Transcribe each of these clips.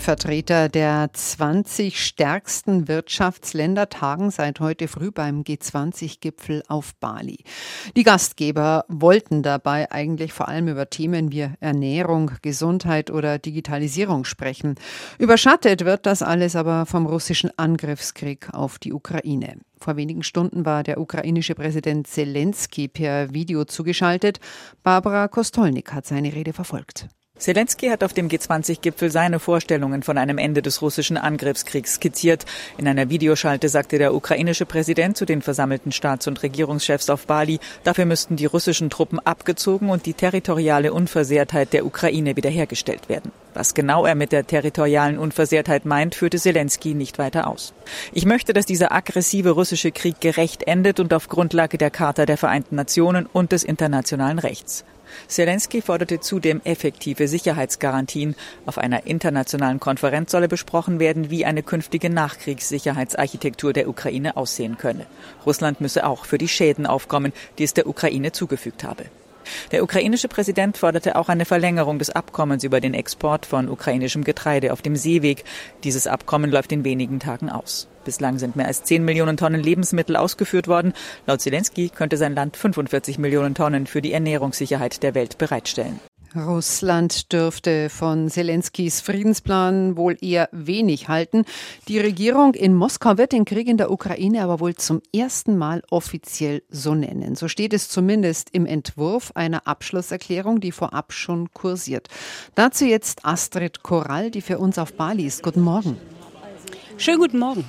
Vertreter der 20 stärksten Wirtschaftsländer tagen seit heute früh beim G20-Gipfel auf Bali. Die Gastgeber wollten dabei eigentlich vor allem über Themen wie Ernährung, Gesundheit oder Digitalisierung sprechen. Überschattet wird das alles aber vom russischen Angriffskrieg auf die Ukraine. Vor wenigen Stunden war der ukrainische Präsident Zelensky per Video zugeschaltet. Barbara Kostolnik hat seine Rede verfolgt. Zelensky hat auf dem G20-Gipfel seine Vorstellungen von einem Ende des russischen Angriffskriegs skizziert. In einer Videoschalte sagte der ukrainische Präsident zu den versammelten Staats- und Regierungschefs auf Bali, dafür müssten die russischen Truppen abgezogen und die territoriale Unversehrtheit der Ukraine wiederhergestellt werden. Was genau er mit der territorialen Unversehrtheit meint, führte Zelensky nicht weiter aus. Ich möchte, dass dieser aggressive russische Krieg gerecht endet und auf Grundlage der Charta der Vereinten Nationen und des internationalen Rechts. Zelensky forderte zudem effektive Sicherheitsgarantien. Auf einer internationalen Konferenz solle besprochen werden, wie eine künftige Nachkriegssicherheitsarchitektur der Ukraine aussehen könne. Russland müsse auch für die Schäden aufkommen, die es der Ukraine zugefügt habe. Der ukrainische Präsident forderte auch eine Verlängerung des Abkommens über den Export von ukrainischem Getreide auf dem Seeweg. Dieses Abkommen läuft in wenigen Tagen aus. Bislang sind mehr als 10 Millionen Tonnen Lebensmittel ausgeführt worden. Laut Zelensky könnte sein Land 45 Millionen Tonnen für die Ernährungssicherheit der Welt bereitstellen. Russland dürfte von Zelenskys Friedensplan wohl eher wenig halten. Die Regierung in Moskau wird den Krieg in der Ukraine aber wohl zum ersten Mal offiziell so nennen. So steht es zumindest im Entwurf einer Abschlusserklärung, die vorab schon kursiert. Dazu jetzt Astrid Korall, die für uns auf Bali ist. Guten Morgen. Schönen guten Morgen.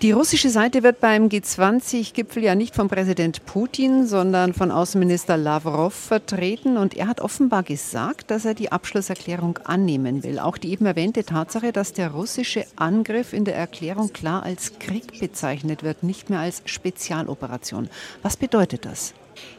Die russische Seite wird beim G20-Gipfel ja nicht von Präsident Putin, sondern von Außenminister Lavrov vertreten. Und er hat offenbar gesagt, dass er die Abschlusserklärung annehmen will. Auch die eben erwähnte Tatsache, dass der russische Angriff in der Erklärung klar als Krieg bezeichnet wird, nicht mehr als Spezialoperation. Was bedeutet das?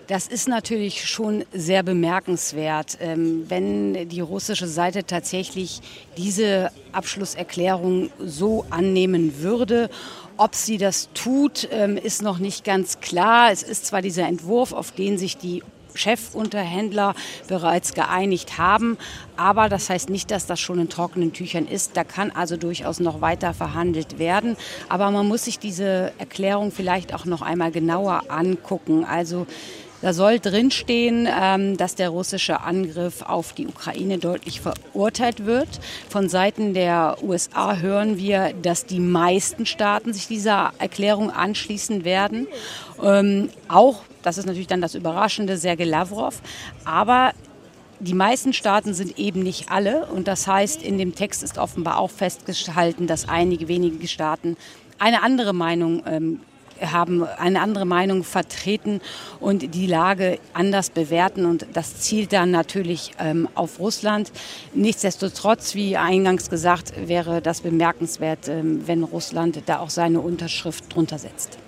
Das ist natürlich schon sehr bemerkenswert, ähm, wenn die russische Seite tatsächlich diese Abschlusserklärung so annehmen würde. Ob sie das tut, ähm, ist noch nicht ganz klar. Es ist zwar dieser Entwurf, auf den sich die Chefunterhändler bereits geeinigt haben. Aber das heißt nicht, dass das schon in trockenen Tüchern ist. Da kann also durchaus noch weiter verhandelt werden. Aber man muss sich diese Erklärung vielleicht auch noch einmal genauer angucken. Also da soll drinstehen, ähm, dass der russische Angriff auf die Ukraine deutlich verurteilt wird. Von Seiten der USA hören wir, dass die meisten Staaten sich dieser Erklärung anschließen werden. Ähm, auch, das ist natürlich dann das Überraschende, Sergei Lavrov. Aber die meisten Staaten sind eben nicht alle. Und das heißt, in dem Text ist offenbar auch festgehalten, dass einige wenige Staaten eine andere Meinung ähm, haben eine andere Meinung vertreten und die Lage anders bewerten. Und das zielt dann natürlich ähm, auf Russland. Nichtsdestotrotz, wie eingangs gesagt, wäre das bemerkenswert, ähm, wenn Russland da auch seine Unterschrift drunter setzt.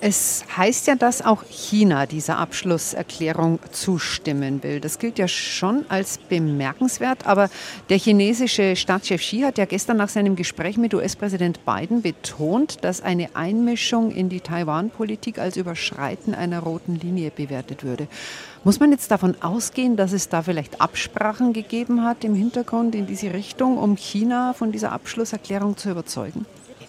Es heißt ja, dass auch China dieser Abschlusserklärung zustimmen will. Das gilt ja schon als bemerkenswert, aber der chinesische Staatschef Xi hat ja gestern nach seinem Gespräch mit US-Präsident Biden betont, dass eine Einmischung in die Taiwan-Politik als Überschreiten einer roten Linie bewertet würde. Muss man jetzt davon ausgehen, dass es da vielleicht Absprachen gegeben hat im Hintergrund in diese Richtung, um China von dieser Abschlusserklärung zu überzeugen?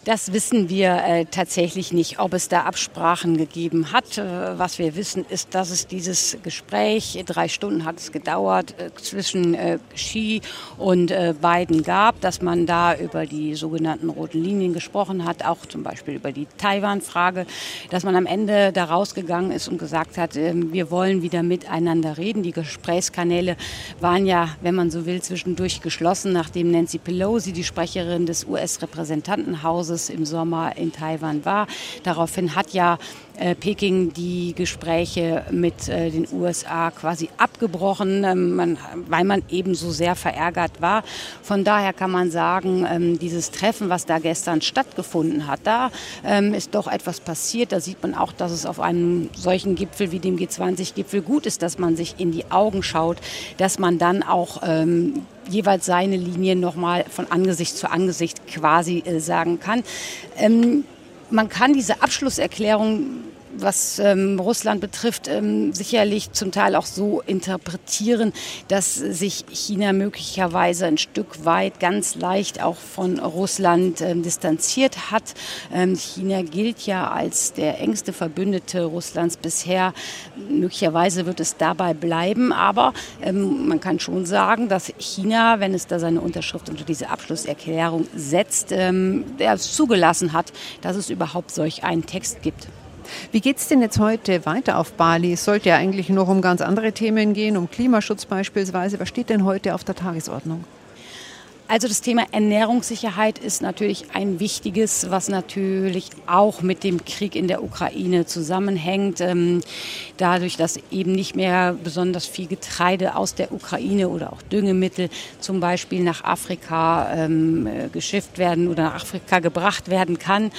Das wissen wir äh, tatsächlich nicht, ob es da Absprachen gegeben hat. Äh, was wir wissen, ist, dass es dieses Gespräch, drei Stunden hat es gedauert, äh, zwischen äh, Xi und äh, Biden gab, dass man da über die sogenannten roten Linien gesprochen hat, auch zum Beispiel über die Taiwan-Frage, dass man am Ende da rausgegangen ist und gesagt hat, wir wollen wieder miteinander reden. Die Gesprächskanäle waren ja, wenn man so will, zwischendurch geschlossen, nachdem Nancy Pelosi, die Sprecherin des US-Repräsentantenhauses, Hauses im Sommer in Taiwan war. Daraufhin hat ja äh, Peking die Gespräche mit äh, den USA quasi abgebrochen, ähm, man, weil man eben so sehr verärgert war. Von daher kann man sagen, ähm, dieses Treffen, was da gestern stattgefunden hat, da ähm, ist doch etwas passiert. Da sieht man auch, dass es auf einem solchen Gipfel wie dem G20-Gipfel gut ist, dass man sich in die Augen schaut, dass man dann auch ähm, jeweils seine Linie nochmal von Angesicht zu Angesicht quasi äh, sagen kann. Ähm, man kann diese Abschlusserklärung was ähm, Russland betrifft, ähm, sicherlich zum Teil auch so interpretieren, dass sich China möglicherweise ein Stück weit ganz leicht auch von Russland ähm, distanziert hat. Ähm, China gilt ja als der engste Verbündete Russlands bisher. Möglicherweise wird es dabei bleiben, aber ähm, man kann schon sagen, dass China, wenn es da seine Unterschrift unter diese Abschlusserklärung setzt, ähm, zugelassen hat, dass es überhaupt solch einen Text gibt. Wie geht es denn jetzt heute weiter auf Bali? Es sollte ja eigentlich noch um ganz andere Themen gehen, um Klimaschutz beispielsweise. Was steht denn heute auf der Tagesordnung? Also das Thema Ernährungssicherheit ist natürlich ein wichtiges, was natürlich auch mit dem Krieg in der Ukraine zusammenhängt. Ähm, dadurch, dass eben nicht mehr besonders viel Getreide aus der Ukraine oder auch Düngemittel zum Beispiel nach Afrika ähm, äh, geschifft werden oder nach Afrika gebracht werden kann.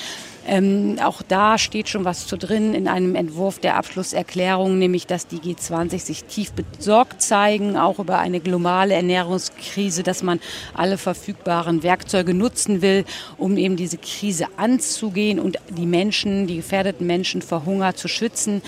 Ähm, auch da steht schon was zu drin in einem Entwurf der Abschlusserklärung, nämlich dass die G20 sich tief besorgt zeigen, auch über eine globale Ernährungskrise, dass man alle verfügbaren Werkzeuge nutzen will, um eben diese Krise anzugehen und die Menschen, die gefährdeten Menschen vor Hunger zu schützen.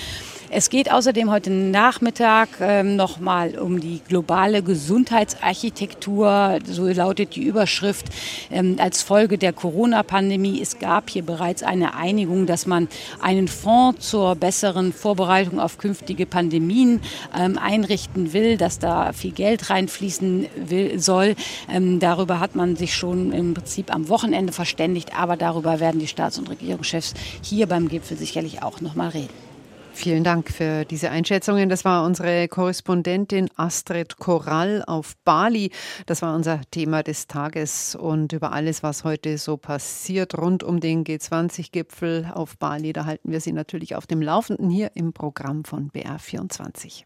Es geht außerdem heute Nachmittag ähm, nochmal um die globale Gesundheitsarchitektur. So lautet die Überschrift. Ähm, als Folge der Corona-Pandemie, es gab hier bereits eine Einigung, dass man einen Fonds zur besseren Vorbereitung auf künftige Pandemien ähm, einrichten will, dass da viel Geld reinfließen will, soll. Ähm, darüber hat man sich schon im Prinzip am Wochenende verständigt, aber darüber werden die Staats- und Regierungschefs hier beim Gipfel sicherlich auch nochmal reden. Vielen Dank für diese Einschätzungen. Das war unsere Korrespondentin Astrid Korall auf Bali. Das war unser Thema des Tages und über alles, was heute so passiert rund um den G20-Gipfel auf Bali, da halten wir Sie natürlich auf dem Laufenden hier im Programm von BR24.